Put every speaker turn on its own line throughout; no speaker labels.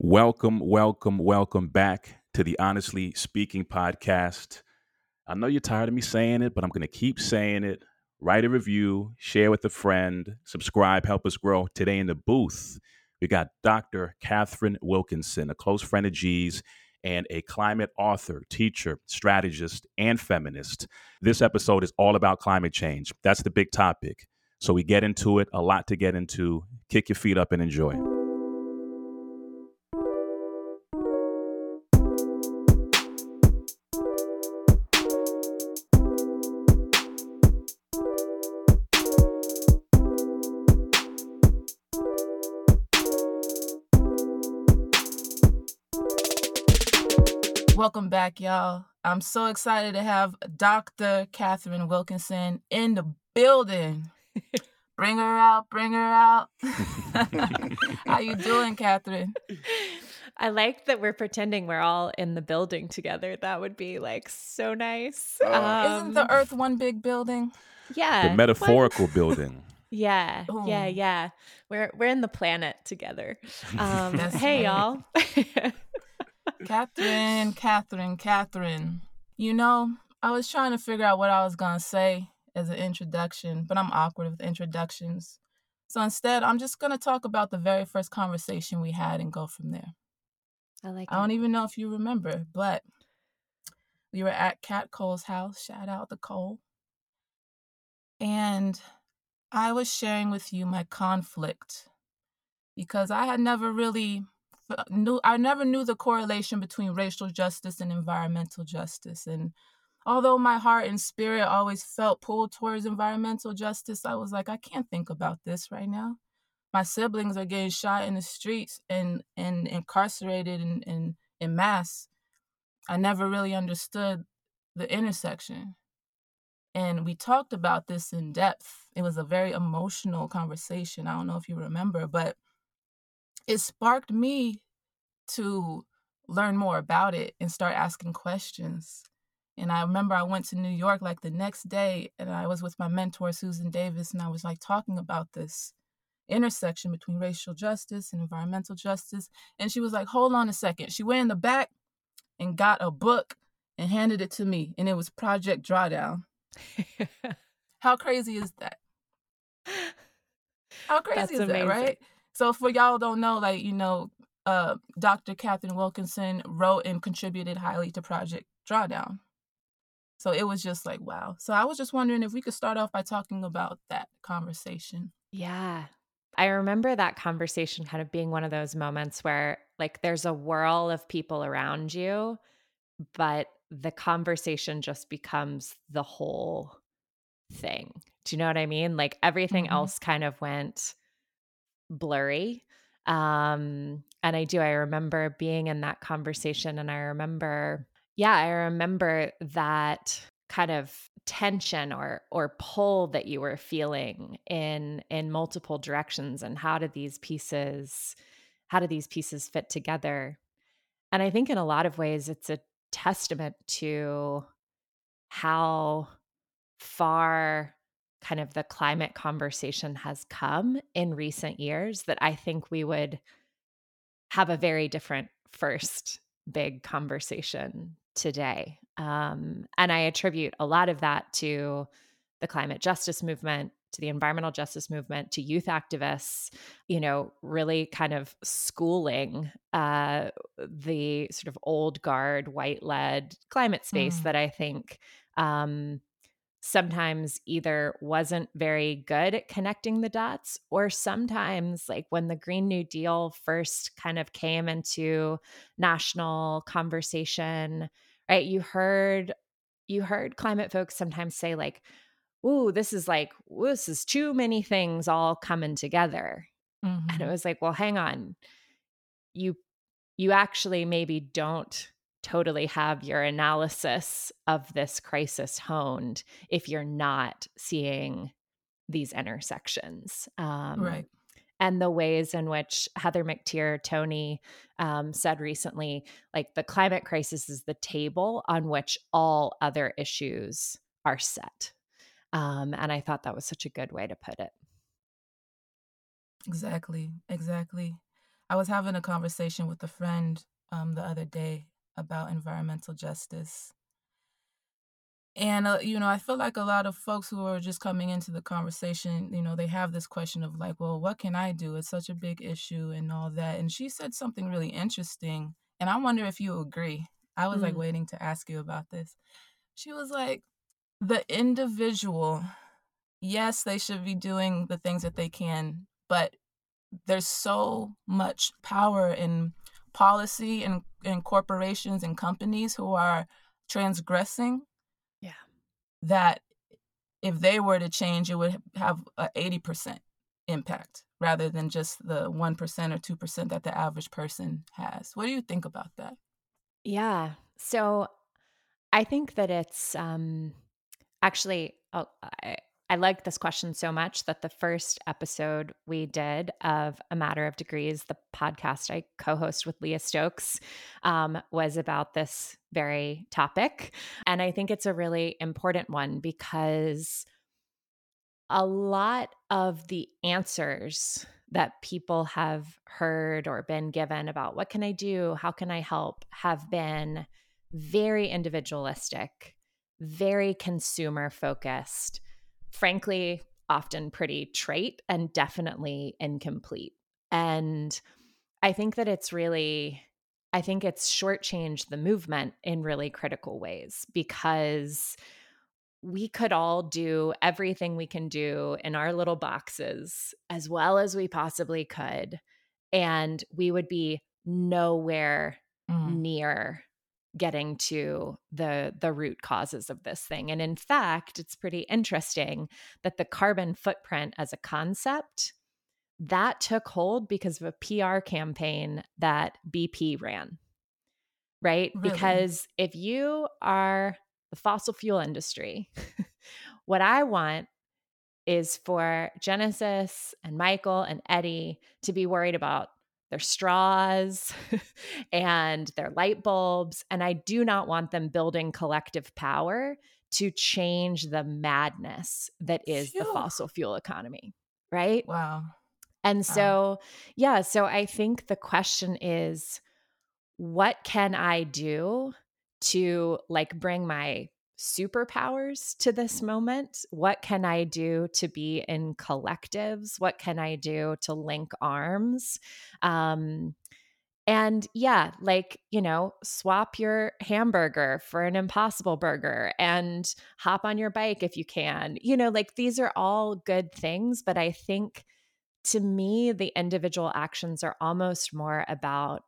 Welcome, welcome, welcome back to the Honestly Speaking podcast. I know you're tired of me saying it, but I'm going to keep saying it. Write a review, share with a friend, subscribe, help us grow. Today in the booth, we got Dr. Katherine Wilkinson, a close friend of G's and a climate author, teacher, strategist, and feminist. This episode is all about climate change. That's the big topic. So we get into it, a lot to get into. Kick your feet up and enjoy.
Welcome back, y'all. I'm so excited to have Dr. Katherine Wilkinson in the building. bring her out, bring her out. How you doing, Katherine?
I like that we're pretending we're all in the building together. That would be like so nice.
Uh, um, Isn't the Earth one big building?
Yeah.
The metaphorical what? building.
Yeah, Ooh. yeah, yeah. We're we're in the planet together. Um, hey, y'all.
Katherine, Katherine, Katherine. You know, I was trying to figure out what I was going to say as an introduction, but I'm awkward with introductions. So instead, I'm just going to talk about the very first conversation we had and go from there.
I like
I don't even know if you remember, but we were at Kat Cole's house. Shout out to Cole. And I was sharing with you my conflict because I had never really knew I never knew the correlation between racial justice and environmental justice. And although my heart and spirit always felt pulled towards environmental justice, I was like, I can't think about this right now. My siblings are getting shot in the streets and and incarcerated in, in, in mass. I never really understood the intersection. And we talked about this in depth. It was a very emotional conversation. I don't know if you remember, but it sparked me to learn more about it and start asking questions. And I remember I went to New York like the next day and I was with my mentor, Susan Davis, and I was like talking about this intersection between racial justice and environmental justice. And she was like, hold on a second. She went in the back and got a book and handed it to me, and it was Project Drawdown. How crazy is that? How crazy That's is amazing. that, right? So for y'all don't know, like, you know, uh, Dr. Katherine Wilkinson wrote and contributed highly to Project Drawdown. So it was just like, wow. So I was just wondering if we could start off by talking about that conversation.
Yeah. I remember that conversation kind of being one of those moments where, like, there's a whirl of people around you, but the conversation just becomes the whole thing. Do you know what I mean? Like, everything mm-hmm. else kind of went blurry. Um, and I do, I remember being in that conversation, and I remember, yeah, I remember that kind of tension or or pull that you were feeling in in multiple directions and how do these pieces how do these pieces fit together and i think in a lot of ways it's a testament to how far kind of the climate conversation has come in recent years that I think we would have a very different first big conversation today. Um, and I attribute a lot of that to the climate justice movement, to the environmental justice movement, to youth activists, you know, really kind of schooling uh, the sort of old guard, white led climate space mm. that I think um, sometimes either wasn't very good at connecting the dots or sometimes like when the green new deal first kind of came into national conversation right you heard you heard climate folks sometimes say like ooh this is like this is too many things all coming together mm-hmm. and it mm-hmm. was like well hang on you you actually maybe don't totally have your analysis of this crisis honed if you're not seeing these intersections.
Um, right.
And the ways in which Heather McTeer Toney um, said recently, like the climate crisis is the table on which all other issues are set. Um, and I thought that was such a good way to put it.
Exactly. Exactly. I was having a conversation with a friend um, the other day about environmental justice. And, uh, you know, I feel like a lot of folks who are just coming into the conversation, you know, they have this question of like, well, what can I do? It's such a big issue and all that. And she said something really interesting. And I wonder if you agree. I was mm. like waiting to ask you about this. She was like, the individual, yes, they should be doing the things that they can, but there's so much power in policy and, and corporations and companies who are transgressing
yeah.
that if they were to change it would have a 80% impact rather than just the 1% or 2% that the average person has. What do you think about that?
Yeah. So i think that it's um actually oh, I, I like this question so much that the first episode we did of A Matter of Degrees, the podcast I co host with Leah Stokes, um, was about this very topic. And I think it's a really important one because a lot of the answers that people have heard or been given about what can I do? How can I help? have been very individualistic, very consumer focused frankly, often pretty trite and definitely incomplete. And I think that it's really, I think it's shortchanged the movement in really critical ways because we could all do everything we can do in our little boxes as well as we possibly could. And we would be nowhere mm. near getting to the the root causes of this thing and in fact it's pretty interesting that the carbon footprint as a concept that took hold because of a PR campaign that BP ran right really? because if you are the fossil fuel industry what i want is for Genesis and Michael and Eddie to be worried about their straws and their light bulbs. And I do not want them building collective power to change the madness that is Phew. the fossil fuel economy. Right.
Wow.
And so, yeah, so I think the question is what can I do to like bring my superpowers to this moment? What can I do to be in collectives? What can I do to link arms? Um, and yeah, like, you know, swap your hamburger for an impossible burger and hop on your bike if you can. You know, like these are all good things, but I think to me, the individual actions are almost more about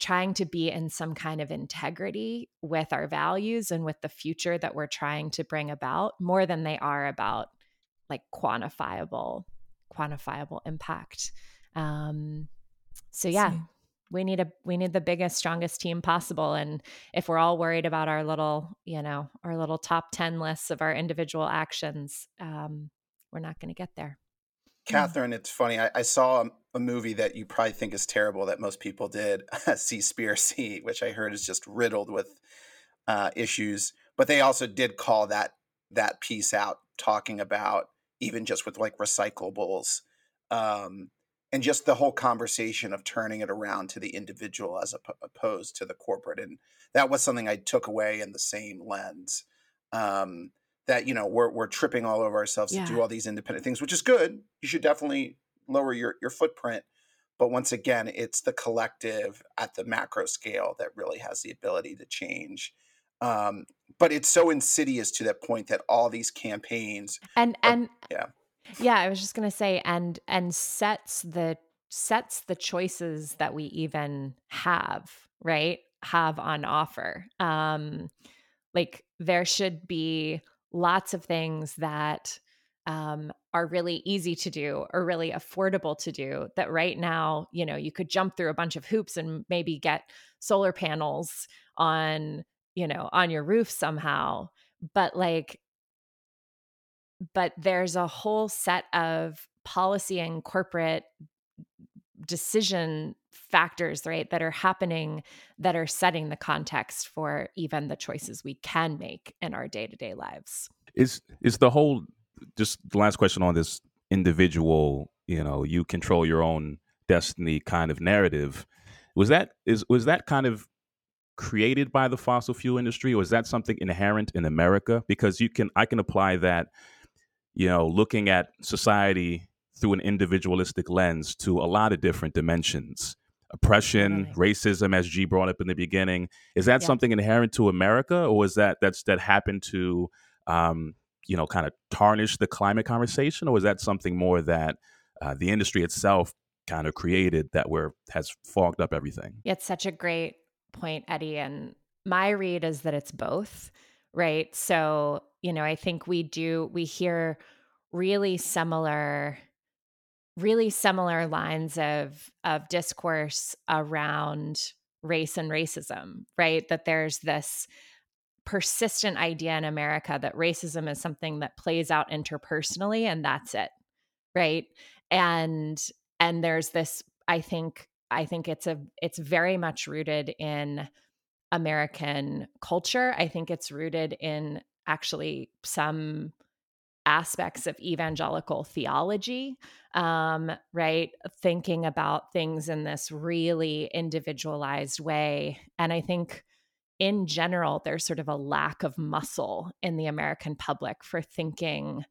trying to be in some kind of integrity with our values and with the future that we're trying to bring about more than they are about like quantifiable quantifiable impact um so yeah we need a we need the biggest strongest team possible and if we're all worried about our little you know our little top 10 lists of our individual actions um we're not going to get there
Katherine, it's funny. I, I saw a, movie that you probably think is terrible that most people did, see. Seaspiracy, which I heard is just riddled with uh, issues. But they also did call that that piece out, talking about even just with like recyclables, um, and just the whole conversation of turning it around to the individual as opposed to the corporate. And that was something I took away in the same lens. Um, that you know we're we're tripping all over ourselves yeah. to do all these independent things, which is good. You should definitely lower your your footprint. But once again, it's the collective at the macro scale that really has the ability to change. Um, but it's so insidious to that point that all these campaigns
and
are,
and
yeah
yeah i was just going to say and and sets the sets the choices that we even have right have on offer um like there should be lots of things that um, are really easy to do or really affordable to do that right now you know you could jump through a bunch of hoops and maybe get solar panels on you know on your roof somehow. But like but there's a whole set of policy and corporate decision factors right that are happening that are setting the context for even the choices we can make in our day-to-day lives.
Is is the whole just the last question on this individual you know you control your own destiny kind of narrative. Was that is was that kind of created by the fossil fuel industry, or is that something inherent in America? Because you can I can apply that, you know, looking at society through an individualistic lens to a lot of different dimensions. Oppression, racism, as G brought up in the beginning, is that yeah. something inherent to America, or is that that's that happened to, um, you know, kind of tarnish the climate conversation, or is that something more that uh, the industry itself kind of created that where has fogged up everything?
It's such a great point, Eddie. And my read is that it's both, right? So, you know, I think we do, we hear really similar really similar lines of of discourse around race and racism right that there's this persistent idea in america that racism is something that plays out interpersonally and that's it right and and there's this i think I think it's a it's very much rooted in American culture. I think it's rooted in actually some aspects of evangelical theology, um, right? Thinking about things in this really individualized way. And I think in general, there's sort of a lack of muscle in the American public for thinking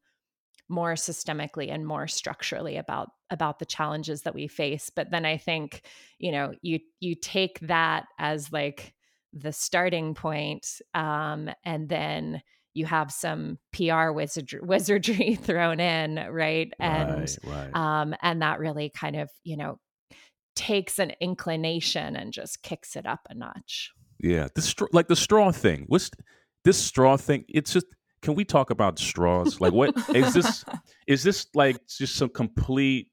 more systemically and more structurally about about the challenges that we face but then i think you know you you take that as like the starting point um, and then you have some PR wizardry, wizardry thrown in, right? And right, right. Um, and that really kind of you know takes an inclination and just kicks it up a notch.
Yeah, this like the straw thing. What's this straw thing? It's just can we talk about straws? Like, what is this? Is this like just some complete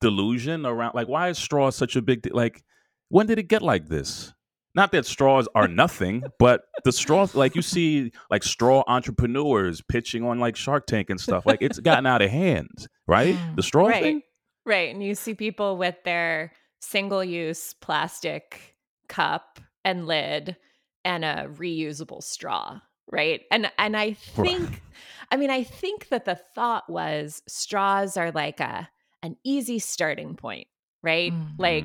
delusion around? Like, why is straw such a big? Like, when did it get like this? Not that straws are nothing, but the straw, like you see, like straw entrepreneurs pitching on like Shark Tank and stuff. Like, it's gotten out of hand, right? The straw
right.
thing,
right? And you see people with their single-use plastic cup and lid and a reusable straw right? And and i think i mean i think that the thought was straws are like a an easy starting point right? Mm. like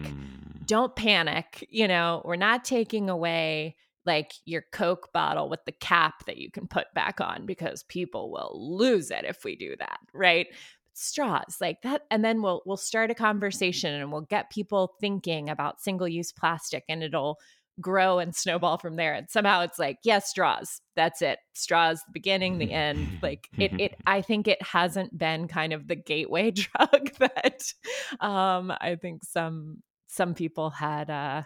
don't panic you know we're not taking away like your coke bottle with the cap that you can put back on because people will lose it if we do that right? Straws like that and then we'll we'll start a conversation and we'll get people thinking about single use plastic and it'll grow and snowball from there. And somehow it's like, yes, yeah, straws. That's it. Straws, the beginning, the end. Like it it I think it hasn't been kind of the gateway drug that um I think some some people had uh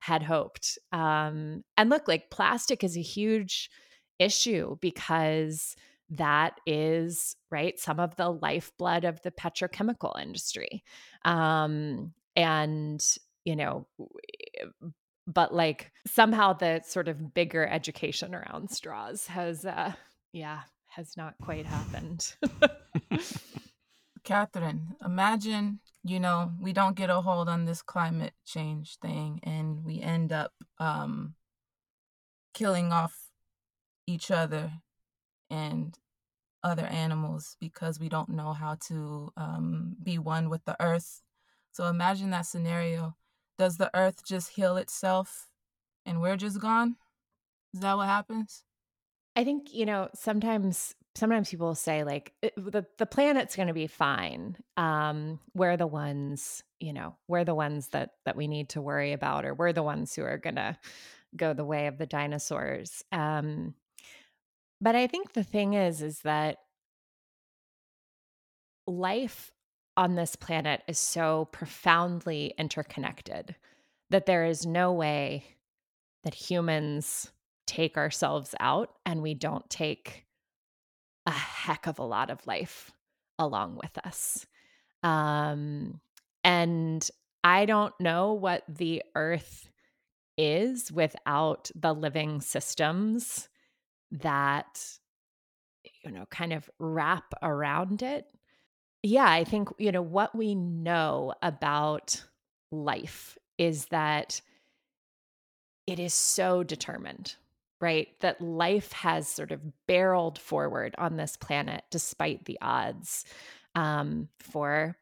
had hoped. Um and look, like plastic is a huge issue because that is right some of the lifeblood of the petrochemical industry um and you know but like somehow the sort of bigger education around straws has uh yeah has not quite happened.
Katherine imagine you know we don't get a hold on this climate change thing and we end up um killing off each other and other animals because we don't know how to um, be one with the earth. So imagine that scenario does the earth just heal itself and we're just gone? Is that what happens?
I think, you know, sometimes sometimes people say like the the planet's going to be fine. Um we're the ones, you know, we're the ones that that we need to worry about or we're the ones who are going to go the way of the dinosaurs. Um but I think the thing is is that life on this planet is so profoundly interconnected that there is no way that humans take ourselves out and we don't take a heck of a lot of life along with us. Um, and I don't know what the earth is without the living systems that, you know, kind of wrap around it yeah, I think, you know, what we know about life is that it is so determined, right? That life has sort of barreled forward on this planet despite the odds um, for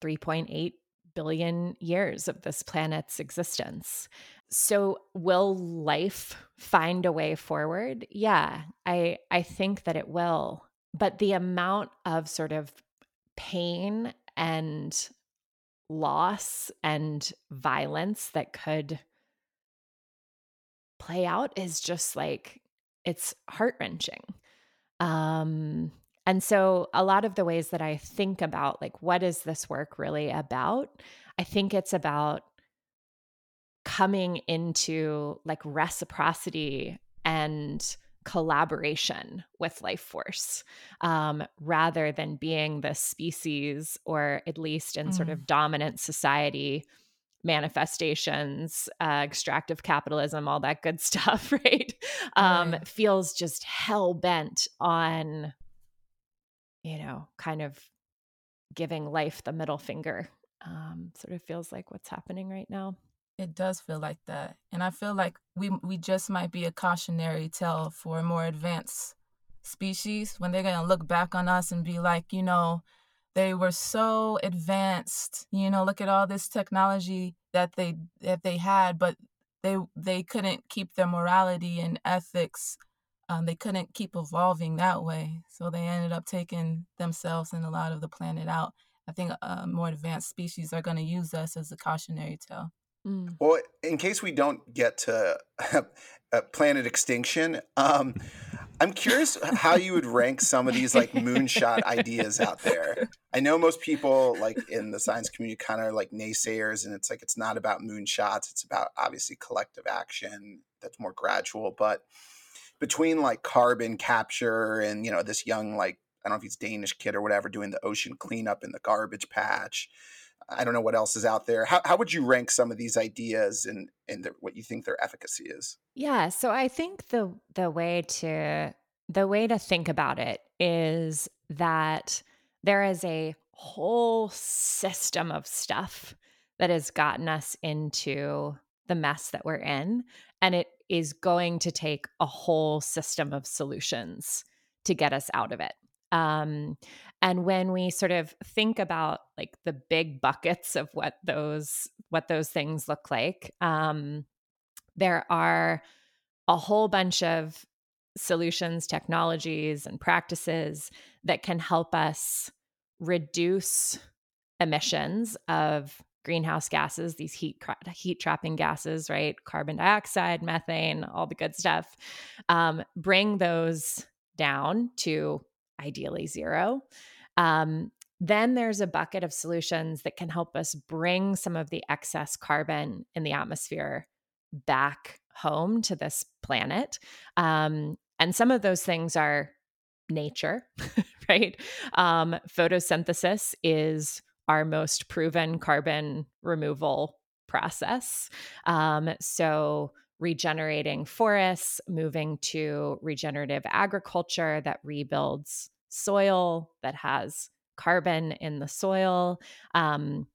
3.8 billion years of this planet's existence. So will life find a way forward? Yeah, I I think that it will. But the amount of sort of pain and loss and violence that could play out is just like it's heart-wrenching. Um and so a lot of the ways that I think about like what is this work really about? I think it's about coming into like reciprocity and collaboration with life force um, rather than being the species or at least in mm. sort of dominant society manifestations uh, extractive capitalism all that good stuff right um, right. feels just hell bent on you know kind of giving life the middle finger um, sort of feels like what's happening right now
it does feel like that. And I feel like we we just might be a cautionary tale for more advanced species when they're going to look back on us and be like, you know, they were so advanced, you know, look at all this technology that they that they had, but they they couldn't keep their morality and ethics um, they couldn't keep evolving that way. So they ended up taking themselves and a lot of the planet out. I think uh, more advanced species are going to use us as a cautionary tale.
Mm. Well, in case we don't get to planet extinction, um, I'm curious how you would rank some of these like moonshot ideas out there. I know most people like in the science community kind of like naysayers, and it's like it's not about moonshots. It's about obviously collective action that's more gradual. But between like carbon capture and you know this young like I don't know if he's Danish kid or whatever doing the ocean cleanup in the garbage patch, I don't know what else is out there. How, how would you rank some of these ideas and and the, what you think their efficacy is?
Yeah, so I think the the way to the way to think about it is that there is a whole system of stuff that has gotten us into the mess that we're in and it is going to take a whole system of solutions to get us out of it. Um, and when we sort of think about like the big buckets of what those what those things look like, um, there are a whole bunch of solutions, technologies, and practices that can help us reduce emissions of greenhouse gases, these heat heat trapping gases, right? Carbon dioxide, methane, all the good stuff. Um, bring those down to ideally zero. Um, then there's a bucket of solutions that can help us bring some of the excess carbon in the atmosphere back home to this planet. Um, and some of those things are nature, right? Um, photosynthesis is our most proven carbon removal process. Um, so, regenerating forests, moving to regenerative agriculture that rebuilds soil, that has carbon in the soil. Um,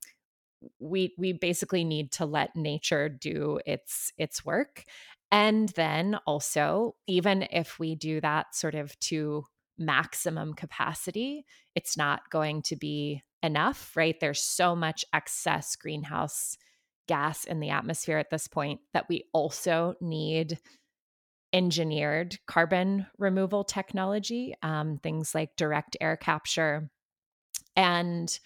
we we basically need to let nature do its its work and then also even if we do that sort of to maximum capacity it's not going to be enough right there's so much excess greenhouse gas in the atmosphere at this point that we also need engineered carbon removal technology, um, things like direct air capture. And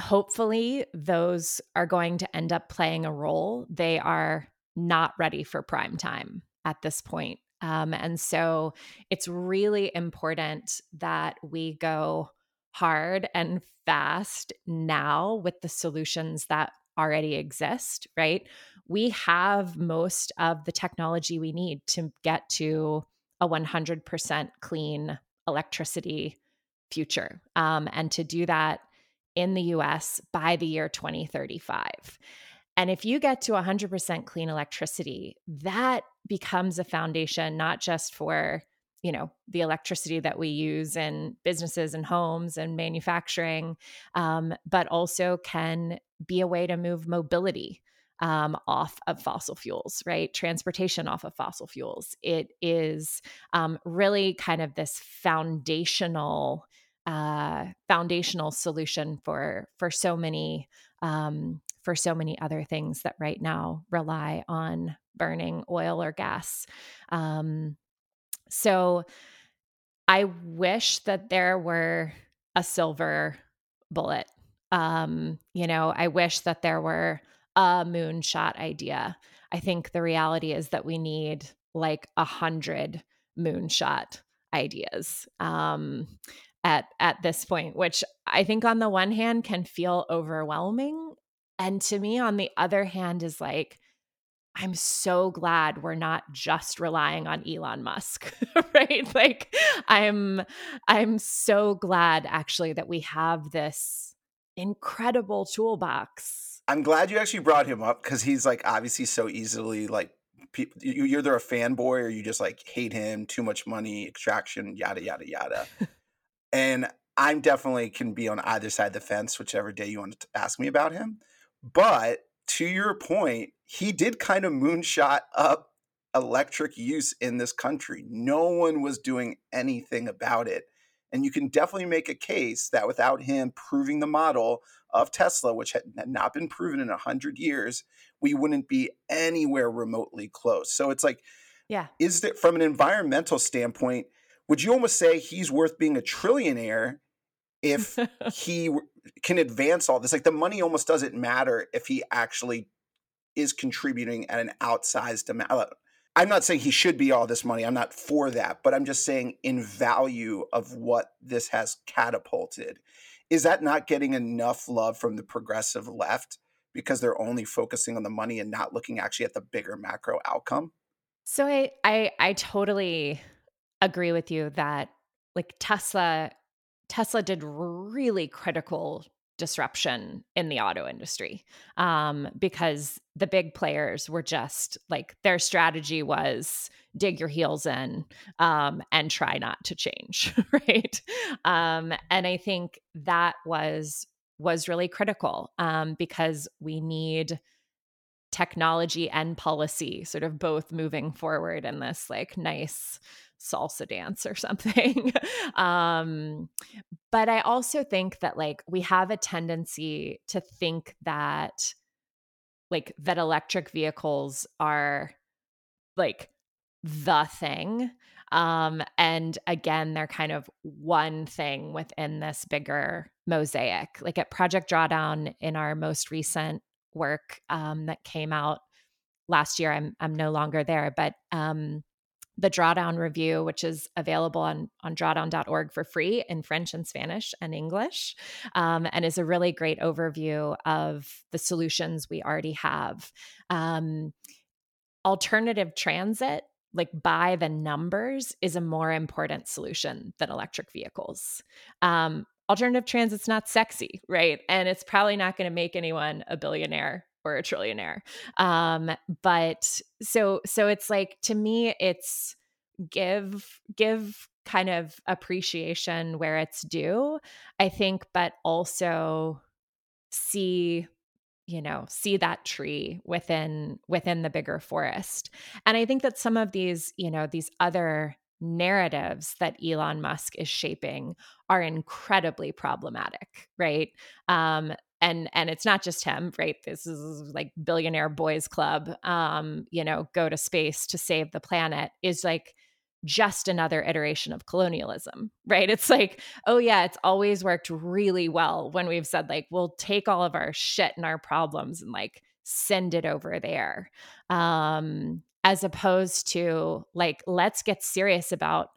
hopefully, those are going to end up playing a role. They are not ready for prime time at this point. Um, and so it's really important that we go hard and fast now with the solutions that already exist, right? We have most of the technology we need to get to a 100% clean electricity future. Um, and to do that in the US by the year 2035. And if you get to 100% clean electricity, that becomes a foundation not just for you know the electricity that we use in businesses and homes and manufacturing um, but also can be a way to move mobility um, off of fossil fuels, right? Transportation off of fossil fuels. It is um, really kind of this foundational uh, foundational solution for for so many um, for so many other things that right now rely on burning oil or gas. Um, so I wish that there were a silver bullet. Um, you know, I wish that there were a moonshot idea. I think the reality is that we need like a hundred moonshot ideas um, at at this point, which I think on the one hand can feel overwhelming, and to me on the other hand is like I'm so glad we're not just relying on Elon Musk, right? Like I'm I'm so glad actually that we have this incredible toolbox.
I'm glad you actually brought him up cuz he's like obviously so easily like you're either a fanboy or you just like hate him, too much money, extraction, yada yada yada. and I'm definitely can be on either side of the fence, whichever day you want to ask me about him. But to your point, he did kind of moonshot up electric use in this country. No one was doing anything about it. And you can definitely make a case that without him proving the model of Tesla, which had not been proven in 100 years, we wouldn't be anywhere remotely close. So it's like,
yeah.
Is that from an environmental standpoint, would you almost say he's worth being a trillionaire if he can advance all this? Like the money almost doesn't matter if he actually is contributing at an outsized amount. I'm not saying he should be all this money. I'm not for that, but I'm just saying in value of what this has catapulted. Is that not getting enough love from the progressive left because they're only focusing on the money and not looking actually at the bigger macro outcome?
So I I I totally agree with you that like Tesla Tesla did really critical disruption in the auto industry um, because the big players were just like their strategy was dig your heels in um, and try not to change right? Um, and i think that was was really critical um, because we need technology and policy sort of both moving forward in this like nice salsa dance or something. um, but I also think that like we have a tendency to think that like that electric vehicles are like the thing. Um, and again, they're kind of one thing within this bigger mosaic. Like at Project Drawdown in our most recent work um, that came out last year, I'm I'm no longer there, but um, the Drawdown Review, which is available on, on drawdown.org for free in French and Spanish and English, um, and is a really great overview of the solutions we already have. Um, alternative transit, like by the numbers, is a more important solution than electric vehicles. Um, alternative transit's not sexy, right? And it's probably not going to make anyone a billionaire or a trillionaire. Um, but so so it's like to me, it's give give kind of appreciation where it's due, I think, but also see you know see that tree within within the bigger forest and i think that some of these you know these other narratives that Elon Musk is shaping are incredibly problematic, right? Um, and and it's not just him right? This is like billionaire boys club um you know go to space to save the planet is like just another iteration of colonialism right? It's like oh yeah it's always worked really well when we've said like we'll take all of our shit and our problems and like send it over there. Um as opposed to like let's get serious about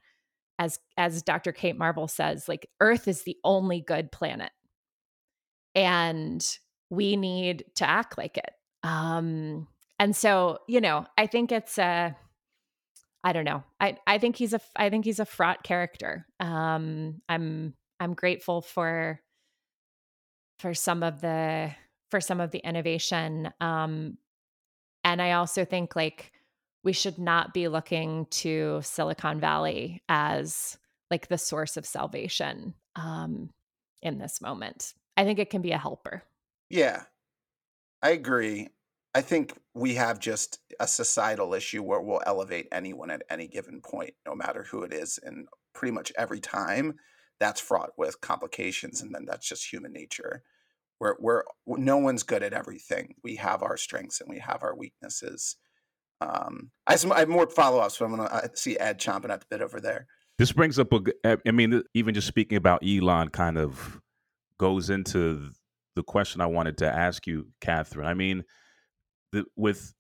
as as Dr. Kate Marvel says like earth is the only good planet and we need to act like it. Um, and so, you know, I think it's a, I don't know. I I think he's a I think he's a fraught character. Um, I'm I'm grateful for for some of the for some of the innovation. Um, and I also think like we should not be looking to Silicon Valley as like the source of salvation um, in this moment. I think it can be a helper.
Yeah, I agree. I think we have just a societal issue where we'll elevate anyone at any given point, no matter who it is, and pretty much every time that's fraught with complications, and then that's just human nature. We're, we're no one's good at everything. We have our strengths and we have our weaknesses. Um, I, have some, I have more follow ups, but I'm gonna see Ed chomping at the bit over there.
This brings up a. I mean, even just speaking about Elon, kind of goes into the question I wanted to ask you, Katherine. I mean, the, with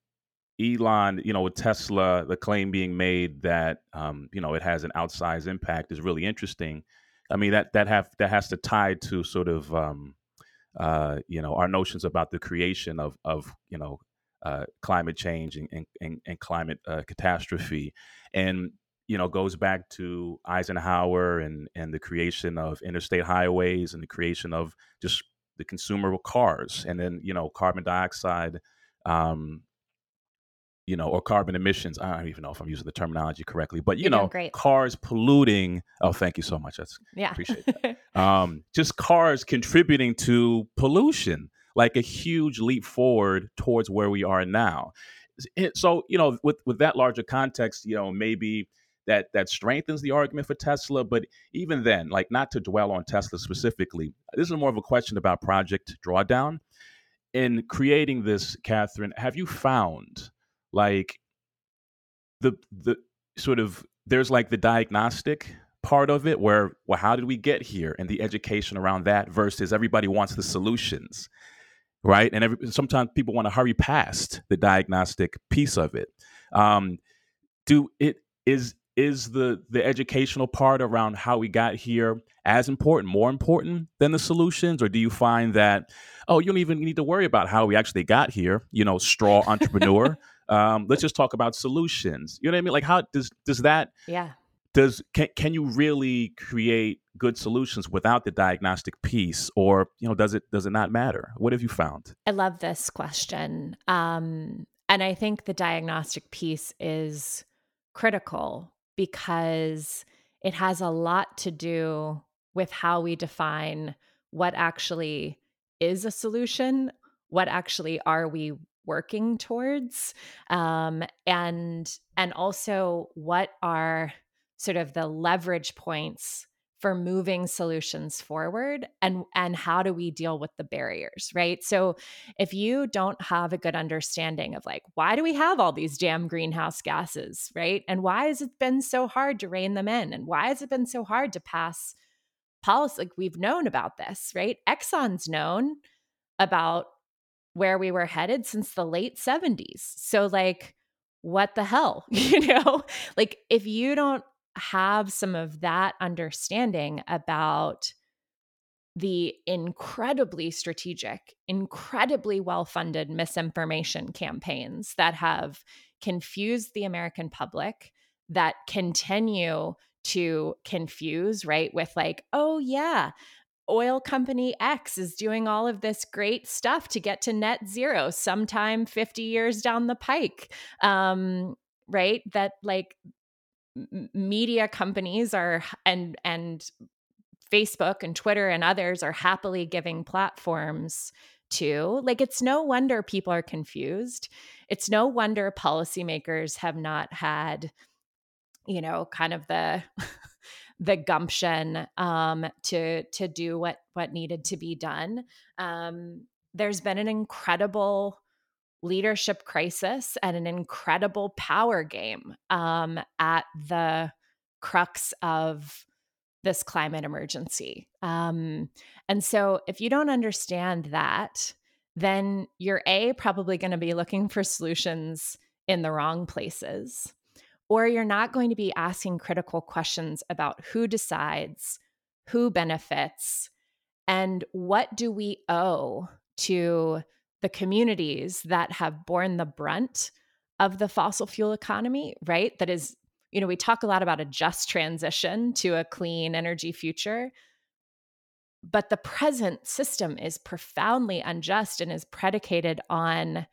Elon, you know, with Tesla, the claim being made that um, you know it has an outsized impact is really interesting. I mean that that have that has to tie to sort of um, uh, you know our notions about the creation of of you know uh, climate change and and, and climate uh, catastrophe, and you know goes back to Eisenhower and and the creation of interstate highways and the creation of just the consumer cars, and then you know carbon dioxide. Um, you know, or carbon emissions. I don't even know if I'm using the terminology correctly, but you
You're
know, cars polluting. Oh, thank you so much. That's
yeah,
appreciate that. um, just cars contributing to pollution, like a huge leap forward towards where we are now. So, you know, with with that larger context, you know, maybe that that strengthens the argument for Tesla. But even then, like not to dwell on Tesla specifically, this is more of a question about Project Drawdown. In creating this, Katherine, have you found like the the sort of there's like the diagnostic part of it where well how did we get here and the education around that versus everybody wants the solutions right? And every, sometimes people want to hurry past the diagnostic piece of it. Um, do it is is the the educational part around how we got here as important more important than the solutions? Or do you find that oh you don't even need to worry about how we actually got here you know straw entrepreneur? Um, let's just talk about solutions. You know what I mean? Like how does does that
yeah
does can can you really create good solutions without the diagnostic piece? Or you know does it does it not matter? What have you found?
I love this question um and i think the diagnostic piece is critical because it has a lot to do with how we define what actually is a solution what actually are we working towards um, and and also what are sort of the leverage points for moving solutions forward and and how do we deal with the barriers right so if you don't have a good understanding of like why do we have all these damn greenhouse gases right and why has it been so hard to rein them in and why has it been so hard to pass policy like we've known about this right exxon's known about where we were headed since the late 70s. So, like, what the hell? you know, like, if you don't have some of that understanding about the incredibly strategic, incredibly well funded misinformation campaigns that have confused the American public, that continue to confuse, right? With like, oh, yeah, oil company X is doing all of this great stuff to get to net zero sometime 50 years down the pike. Um, right? That like media companies are and and Facebook and Twitter and others are happily giving platforms to. Like it's no wonder people are confused. It's no wonder policymakers have not had you know kind of the the gumption um, to to do what what needed to be done. Um, there's been an incredible leadership crisis and an incredible power game um, at the crux of this climate emergency. Um, and so, if you don't understand that, then you're A, probably going to be looking for solutions in the wrong places or you're not going to be asking critical questions about who decides, who benefits, and what do we owe to the communities that have borne the brunt of the fossil fuel economy, right? That is, you know, we talk a lot about a just transition to a clean energy future. But the present system is profoundly unjust and is predicated on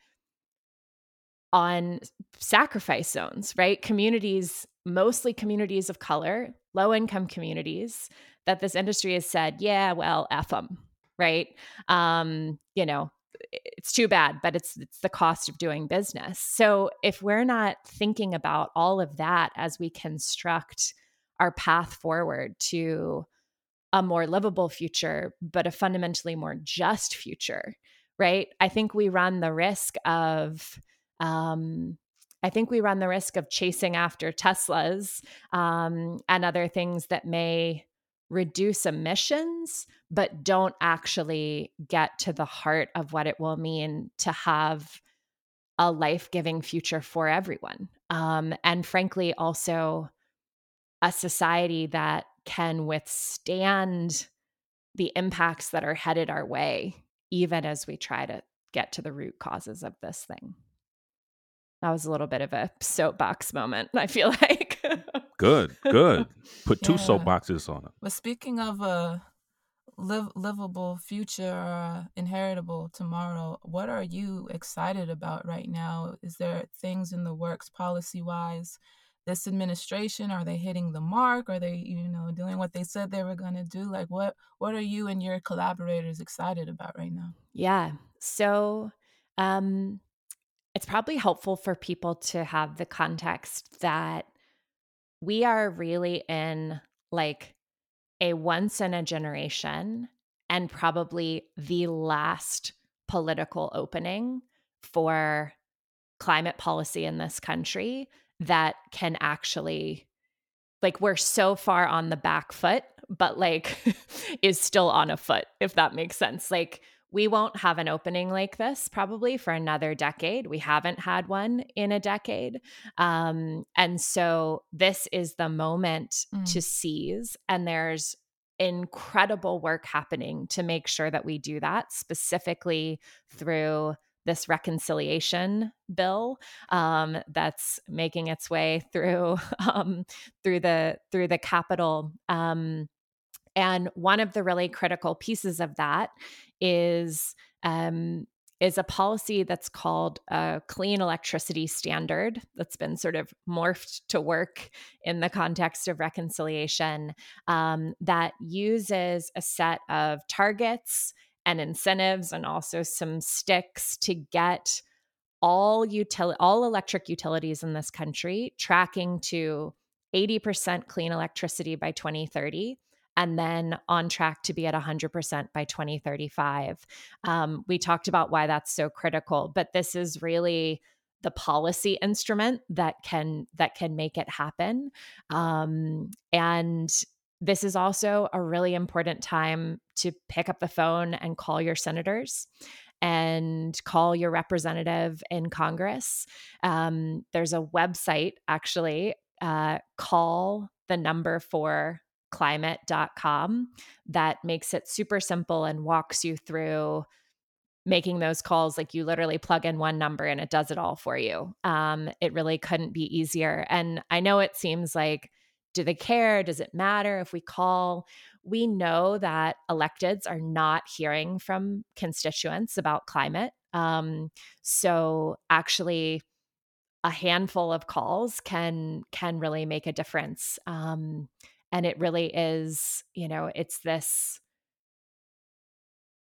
on sacrifice zones, right? Communities, mostly communities of color, low income communities, that this industry has said, yeah, well, F them, right? Um, you know, it's too bad, but it's it's the cost of doing business. So if we're not thinking about all of that as we construct our path forward to a more livable future, but a fundamentally more just future, right? I think we run the risk of, um, I think we run the risk of chasing after Teslas um, and other things that may reduce emissions, but don't actually get to the heart of what it will mean to have a life giving future for everyone. Um, and frankly, also a society that can withstand the impacts that are headed our way, even as we try to get to the root causes of this thing. That was a little bit of a soapbox moment, I feel like.
good, good. Put two
Yeah.
soapboxes on it.
But speaking of a live, livable future or a inheritable tomorrow, what are you excited about right now? Is there things in the works policy wise? This administration are they hitting the mark? Are they you know doing what they said they were going to do? Like what what are you and your collaborators excited about right now?
Yeah. So um, it's probably helpful for people to have the context that we are really in like a once in a generation and probably the last political opening for climate policy in this country that can actually like we're so far on the back foot but like is still on a foot if that makes sense. Like we won't have an opening like this probably for another decade we haven't had one in a decade um, and so this is the moment
Mm.
to seize and there's incredible work happening to make sure that we do that specifically through this reconciliation bill um, that's making its way through um, through the through the Capitol. Um, and one of the really critical pieces of that is um, is a policy that's called a clean electricity standard that's been sort of morphed to work in the context of reconciliation um, that uses a set of targets and incentives and also some sticks to get all util- all electric utilities in this country tracking to 80% clean electricity by 2030 and then on track to be at 100% by 2035 um, we talked about why that's so critical but this is really the policy instrument that can that can make it happen um, and this is also a really important time to pick up the phone and call your senators and call your representative in Congress. Um, there's a website actually, uh, call the number for climate.com that makes it super simple and walks you through making those calls like you literally plug in one number and it does it all for you. Um, it really couldn't be easier and i know it seems like do they care? Does it matter if we call? We know that electeds are not hearing from constituents about climate um, so actually a handful of calls can can really make a difference. Um, and it really is you know it's this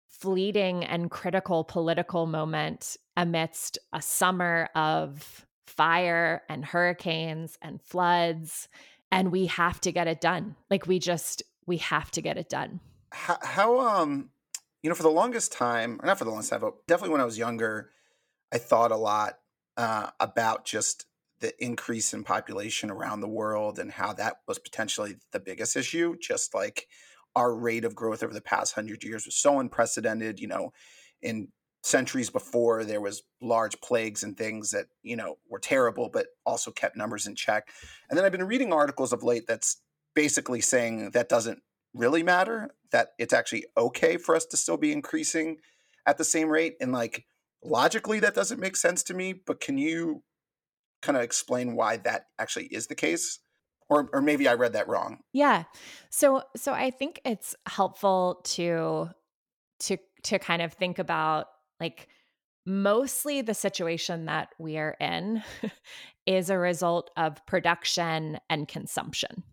fleeting and critical political moment amidst a summer of fire and hurricanes and floods and we have to get it done. Like we just we have to get it done.
How, how um you know for the longest time or not for the longest time but definitely when i was younger i thought a lot uh, about just the increase in population around the world and how that was potentially the biggest issue just like our rate of growth over the past hundred years was so unprecedented you know in centuries before there was large plagues and things that you know were terrible but also kept numbers in check. And then i've been reading articles of late that's basically saying that doesn't really matter that it's actually okay for us to still be increasing at the same rate and like logically that doesn't make sense to me but can you kind of explain why that actually is the case or or maybe i read that wrong.
Yeah. So so i think it's helpful to to to kind of think about like mostly the situation that we are in is a result of production and consumption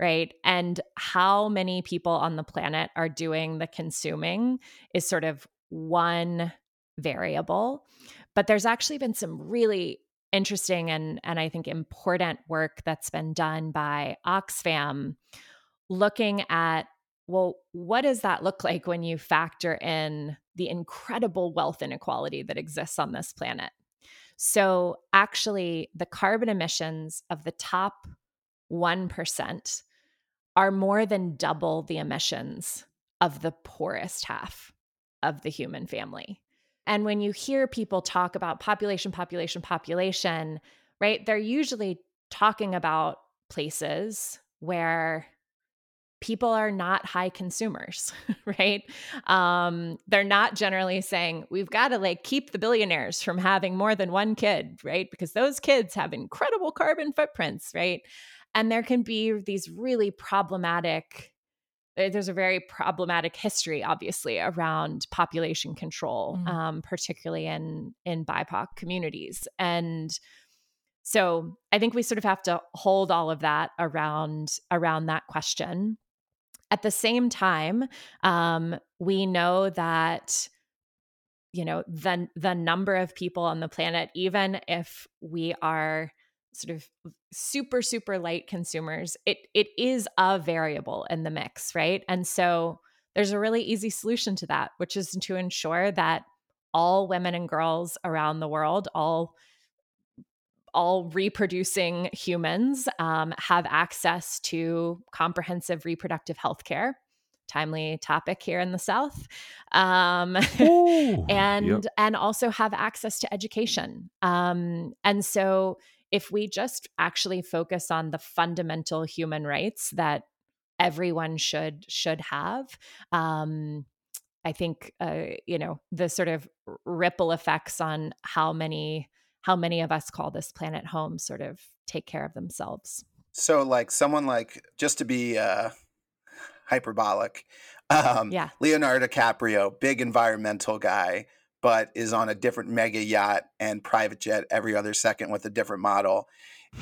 right? And how many people on the planet are doing the consuming is sort of one variable but there's actually been some really interesting and and I think important work that's been done by Oxfam looking at well, what does that look like when you factor in the incredible wealth inequality that exists on this planet? So, actually, the carbon emissions of the top 1% are more than double the emissions of the poorest half of the human family. And when you hear people talk about population, population, population, right, they're usually talking about places where people are not high consumers, right? Um, they're not generally saying we've got to like keep the billionaires from having more than one kid, right? Because those kids have incredible carbon footprints, right? And there can be these really problematic there's a very problematic history obviously around population control mm. um, particularly in in bipoc communities and so i think we sort of have to hold all of that around around that question at the same time, um, we know that you know the the number of people on the planet, even if we are sort of super super light consumers, it it is a variable in the mix, right? And so there's a really easy solution to that, which is to ensure that all women and girls around the world, all all reproducing humans um, have access to comprehensive reproductive health care timely topic here in the south um, Ooh, and yep. and also have access to education um, and so if we just actually focus on the fundamental human rights that everyone should should have um, i think uh, you know the sort of ripple effects on how many how many of us call this planet home sort of take care of themselves.
So, like someone like just to be uh, hyperbolic, um, yeah, Leonardo DiCaprio, big environmental guy, but is on a different mega yacht and private jet every other second with a different model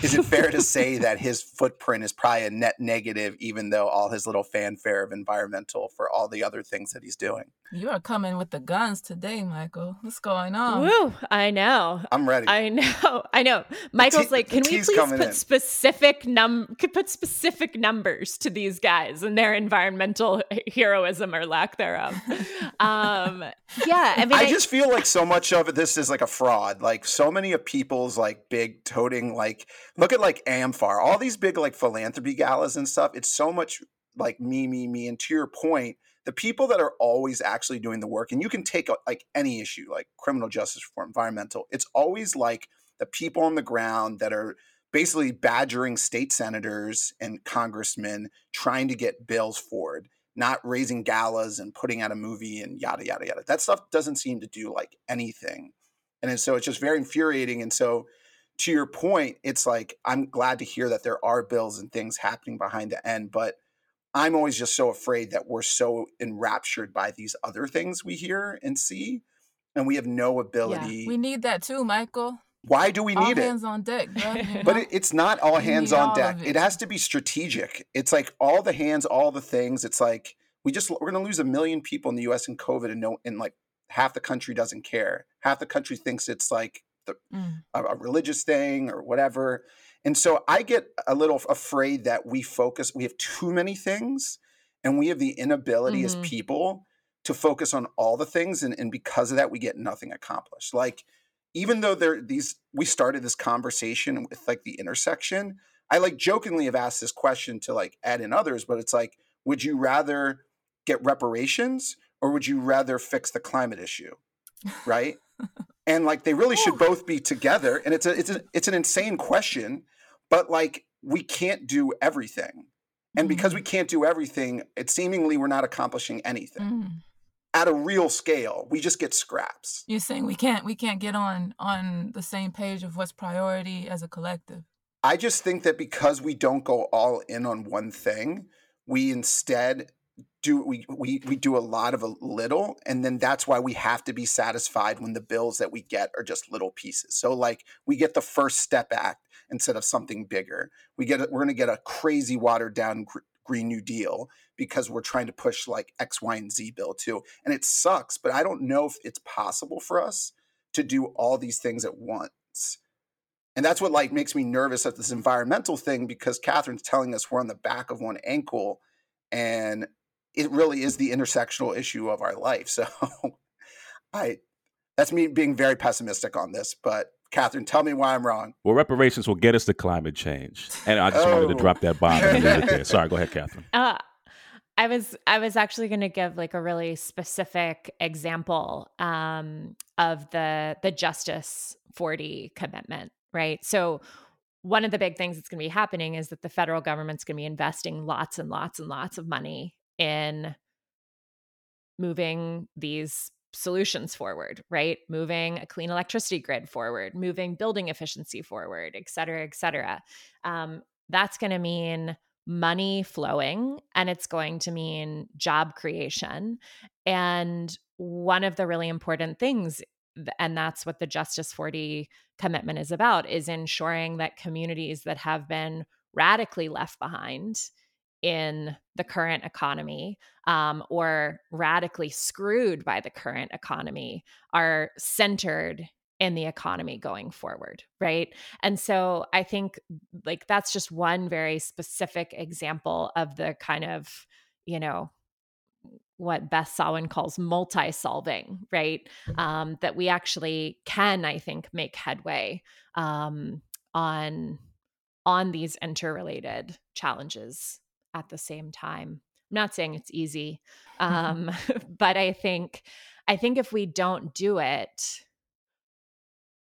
is it fair to say that his footprint is probably a net negative, even though all his little fanfare of environmental for all the other things that he's doing?
You are coming with the guns today, Michael. What's going on?
Woo! I know.
I'm ready.
I know. I know. Michael's like, can we please put in. specific num Could put specific numbers to these guys and their environmental heroism or lack thereof? um, yeah. I mean,
I, I just feel like so much of this is like a fraud. Like so many of people's like big toting like look at like Amfar, all these big like philanthropy galas and stuff. It's so much like me, me, me. And to your point, the people that are always actually doing the work, and you can take uh, like any issue, like criminal justice reform, environmental, it's always like the people on the ground that are basically badgering state senators and congressmen trying to get bills forward, not raising galas and putting out a movie and yada, yada, yada. That stuff doesn't seem to do like anything. And so it's just very infuriating. And so to your point, it's like I'm glad to hear that there are bills and things happening behind the end, but I'm always just so afraid that we're so enraptured by these other things we hear and see, and we have no ability.
Yeah, we need that too, Michael.
Why do we
all
need
it? All hands on deck, bro, you
know? but it, it's not all hands on deck. It. it has to be strategic. It's like all the hands, all the things. It's like we just we're going to lose a million people in the U.S. in COVID, and no, and like half the country doesn't care. Half the country thinks it's like the, mm. a, a religious thing or whatever. And so I get a little afraid that we focus, we have too many things and we have the inability mm-hmm. as people to focus on all the things. And, and because of that, we get nothing accomplished. Like, even though there these we started this conversation with like the intersection, I like jokingly have asked this question to like add in others, but it's like, would you rather get reparations or would you rather fix the climate issue? Right and like they really should both be together and it's a it's a it's an insane question but like we can't do everything. And because we mm-hmm. can't do everything it seemingly we're not accomplishing anything. Mm. at a real scale we just get scraps.
You're saying we can't we can't get on on the same page of what's priority as a collective.
I just think that because we don't go all in on one thing we instead do we, we we do a lot of a little and then that's why we have to be satisfied when the bills that we get are just little pieces. So like we get the first step act instead of something bigger. We get we're going to get a crazy watered down green new deal because we're trying to push like x y and z bill too. And it sucks but i don't know if it's possible for us to do all these things at once. And that's what like makes me nervous at this environmental thing because Katherine's telling us we're on the back of one ankle and it really is the intersectional issue of our life. So I that's me being very pessimistic on this, but Katherine, tell me why I'm wrong.
Well, reparations will get us to climate change. And I just oh. wanted to drop that bomb and leave it there. Sorry, go ahead, Katherine.
Uh, I was I was actually going to give like a really specific example um, of the the Justice 40 commitment, right? So one of the big things that's going to be happening is that the federal government's going to be investing lots and lots and lots of money in moving these solutions forward, right? Moving a clean electricity grid forward, moving building efficiency forward, et cetera, et cetera. Um, that's going to mean money flowing and it's going to mean job creation. And one of the really important things, and that's what the Justice 40 commitment is about, is ensuring that communities that have been radically left behind in the current economy um, or radically screwed by the current economy are centered in the economy going forward right and so i think like that's just one very specific example of the kind of you know what Beth Sawin calls multi solving, right? Um, that we actually can, I think, make headway um, on on these interrelated challenges at the same time. I'm not saying it's easy, um, but I think I think if we don't do it,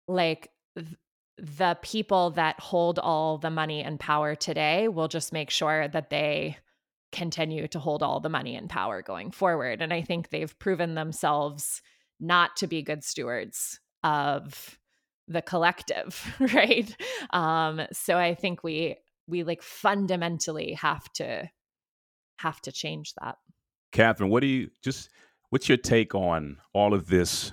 like th- the people that hold all the money and power today will just make sure that they continue to hold all the money and power going forward. And I think they've proven themselves not to be good stewards of the collective, right? Um, so I think we we like fundamentally have to have to change that.
Katherine, what do you just what's your take on all of this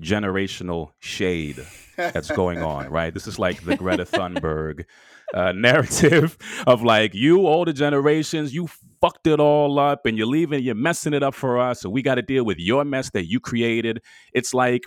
generational shade that's going on, right? This is like the Greta Thunberg uh, narrative of like you older generations, you fucked it all up and you're leaving, you're messing it up for us, so we got to deal with your mess that you created. It's like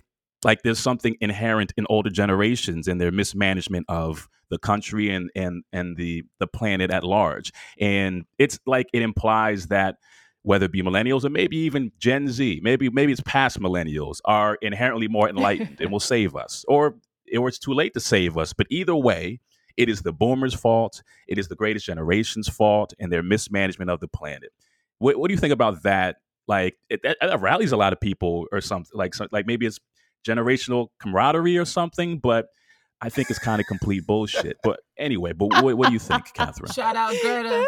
like there's something inherent in older generations and their mismanagement of the country and and and the the planet at large. And it's like it implies that whether it be millennials or maybe even gen z maybe maybe it's past millennials are inherently more enlightened and will save us. Or or it's too late to save us but either way it is the boomers fault it is the greatest generation's fault and their mismanagement of the planet. What, what do you think about that? Like it, that, that rallies a lot of people or something like like maybe it's generational camaraderie or something, but I think it's kind of complete bullshit. But anyway, but what, what do you think, Katherine?
Shout out Greta.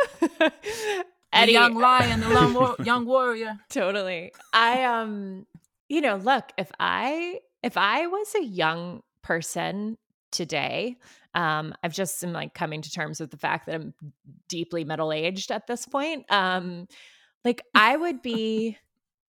Eddie. young lion, the young warrior.
Totally. I um, you know, look, if I if I was a young person today, um, I've just been like coming to terms with the fact that I'm deeply middle aged at this point. Um, like I would be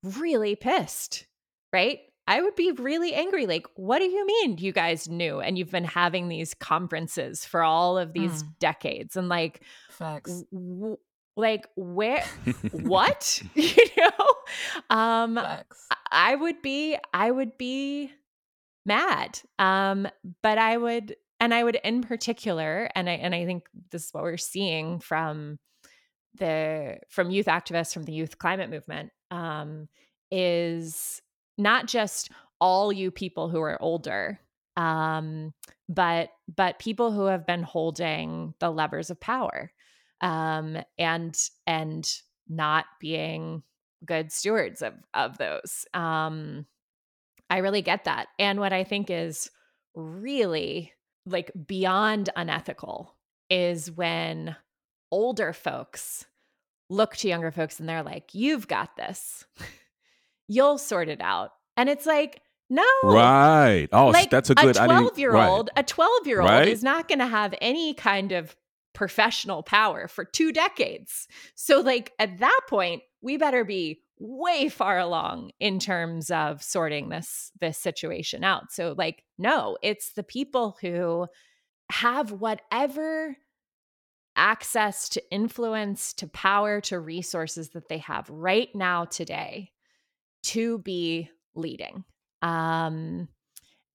really pissed, right? I would be really angry. Like, what do you mean you guys knew? And you've been having these conferences for all of these mm. decades. And like,
facts. W-
like where what you know um Facts. i would be i would be mad um but i would and i would in particular and i and i think this is what we're seeing from the from youth activists from the youth climate movement um is not just all you people who are older um, but but people who have been holding the levers of power um, and and not being good stewards of of those um, i really get that. And what i think is really like beyond unethical is when older folks look to younger folks and they're like you've got this You'll sort it out. And it's like, no.
Right. Oh, like that's a good
a 12 year old, right. a 12 year old is not going to have any kind of professional power for two decades. So, like, at that point, we better be way far along in terms of sorting this this situation out. So like no, it's the people who have whatever access to influence, to power, to resources that they have right now today to be leading. Um,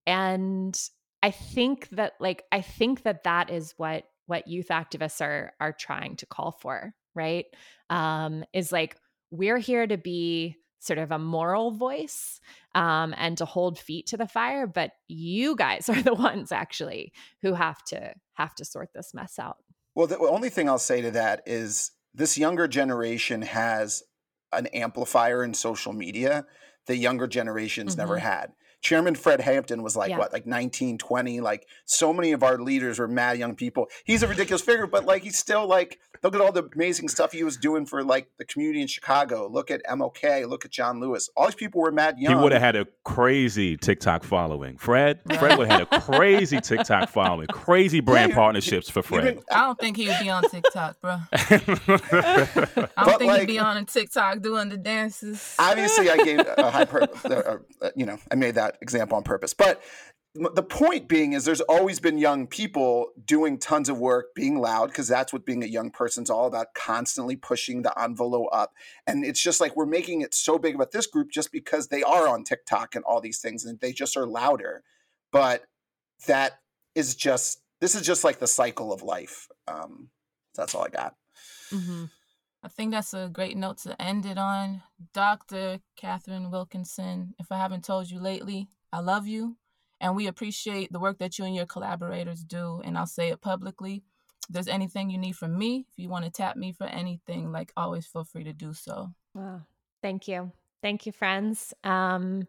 and I think that like I think that that is what what youth activists are are trying to call for, right? Um, is like we're here to be sort of a moral voice um, and to hold feet to the fire but you guys are the ones actually who have to have to sort this mess out
well the only thing i'll say to that is this younger generation has an amplifier in social media the younger generations mm-hmm. never had Chairman Fred Hampton was like yeah. what, like 1920. Like so many of our leaders were mad young people. He's a ridiculous figure, but like he's still like look at all the amazing stuff he was doing for like the community in Chicago. Look at MLK. Look at John Lewis. All these people were mad young.
He would have had a crazy TikTok following. Fred, Fred would have had a crazy TikTok following. Crazy brand yeah, partnerships for Fred.
I don't think he would be on TikTok, bro. I don't but think like, he'd be on a TikTok doing the dances.
Obviously, I gave a high purpose. Uh, uh, you know, I made that example on purpose, but the point being is there's always been young people doing tons of work being loud because that's what being a young person's all about constantly pushing the envelope up. And it's just like we're making it so big about this group just because they are on tiktok and all these things and they just are louder. But that is just this is just like the cycle of life. Um that's all i got.
Mm-hmm. I think that's a great note to end it on. Dr. Katherine Wilkinson, if I haven't told you lately, I love you. And we appreciate the work that you and your collaborators do. And I'll say it publicly. If there's anything you need from me, if you want to tap me for anything, like always feel free to do so.
Wow. Thank you. Thank you, friends. Um,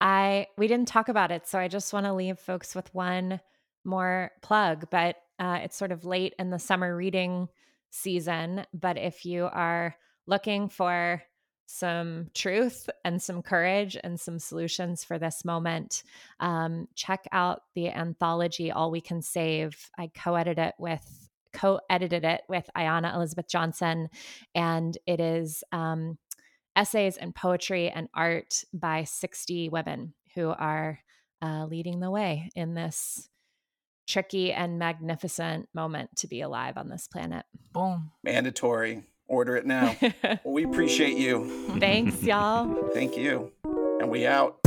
I we didn't talk about it, so I just want to leave folks with one more plug, but uh, it's sort of late in the summer reading season. But if you are looking for some truth and some courage and some solutions for this moment, um, check out the anthology All We Can Save. I co-edited it with co-edited it with Ayana Elizabeth Johnson, and it is um, essays and poetry and art by 60 women who are uh, leading the way in this tricky and magnificent moment to be alive on this planet.
Boom.
Mandatory. Order it now. well, we appreciate you.
Thanks, y'all.
Thank you. And we out.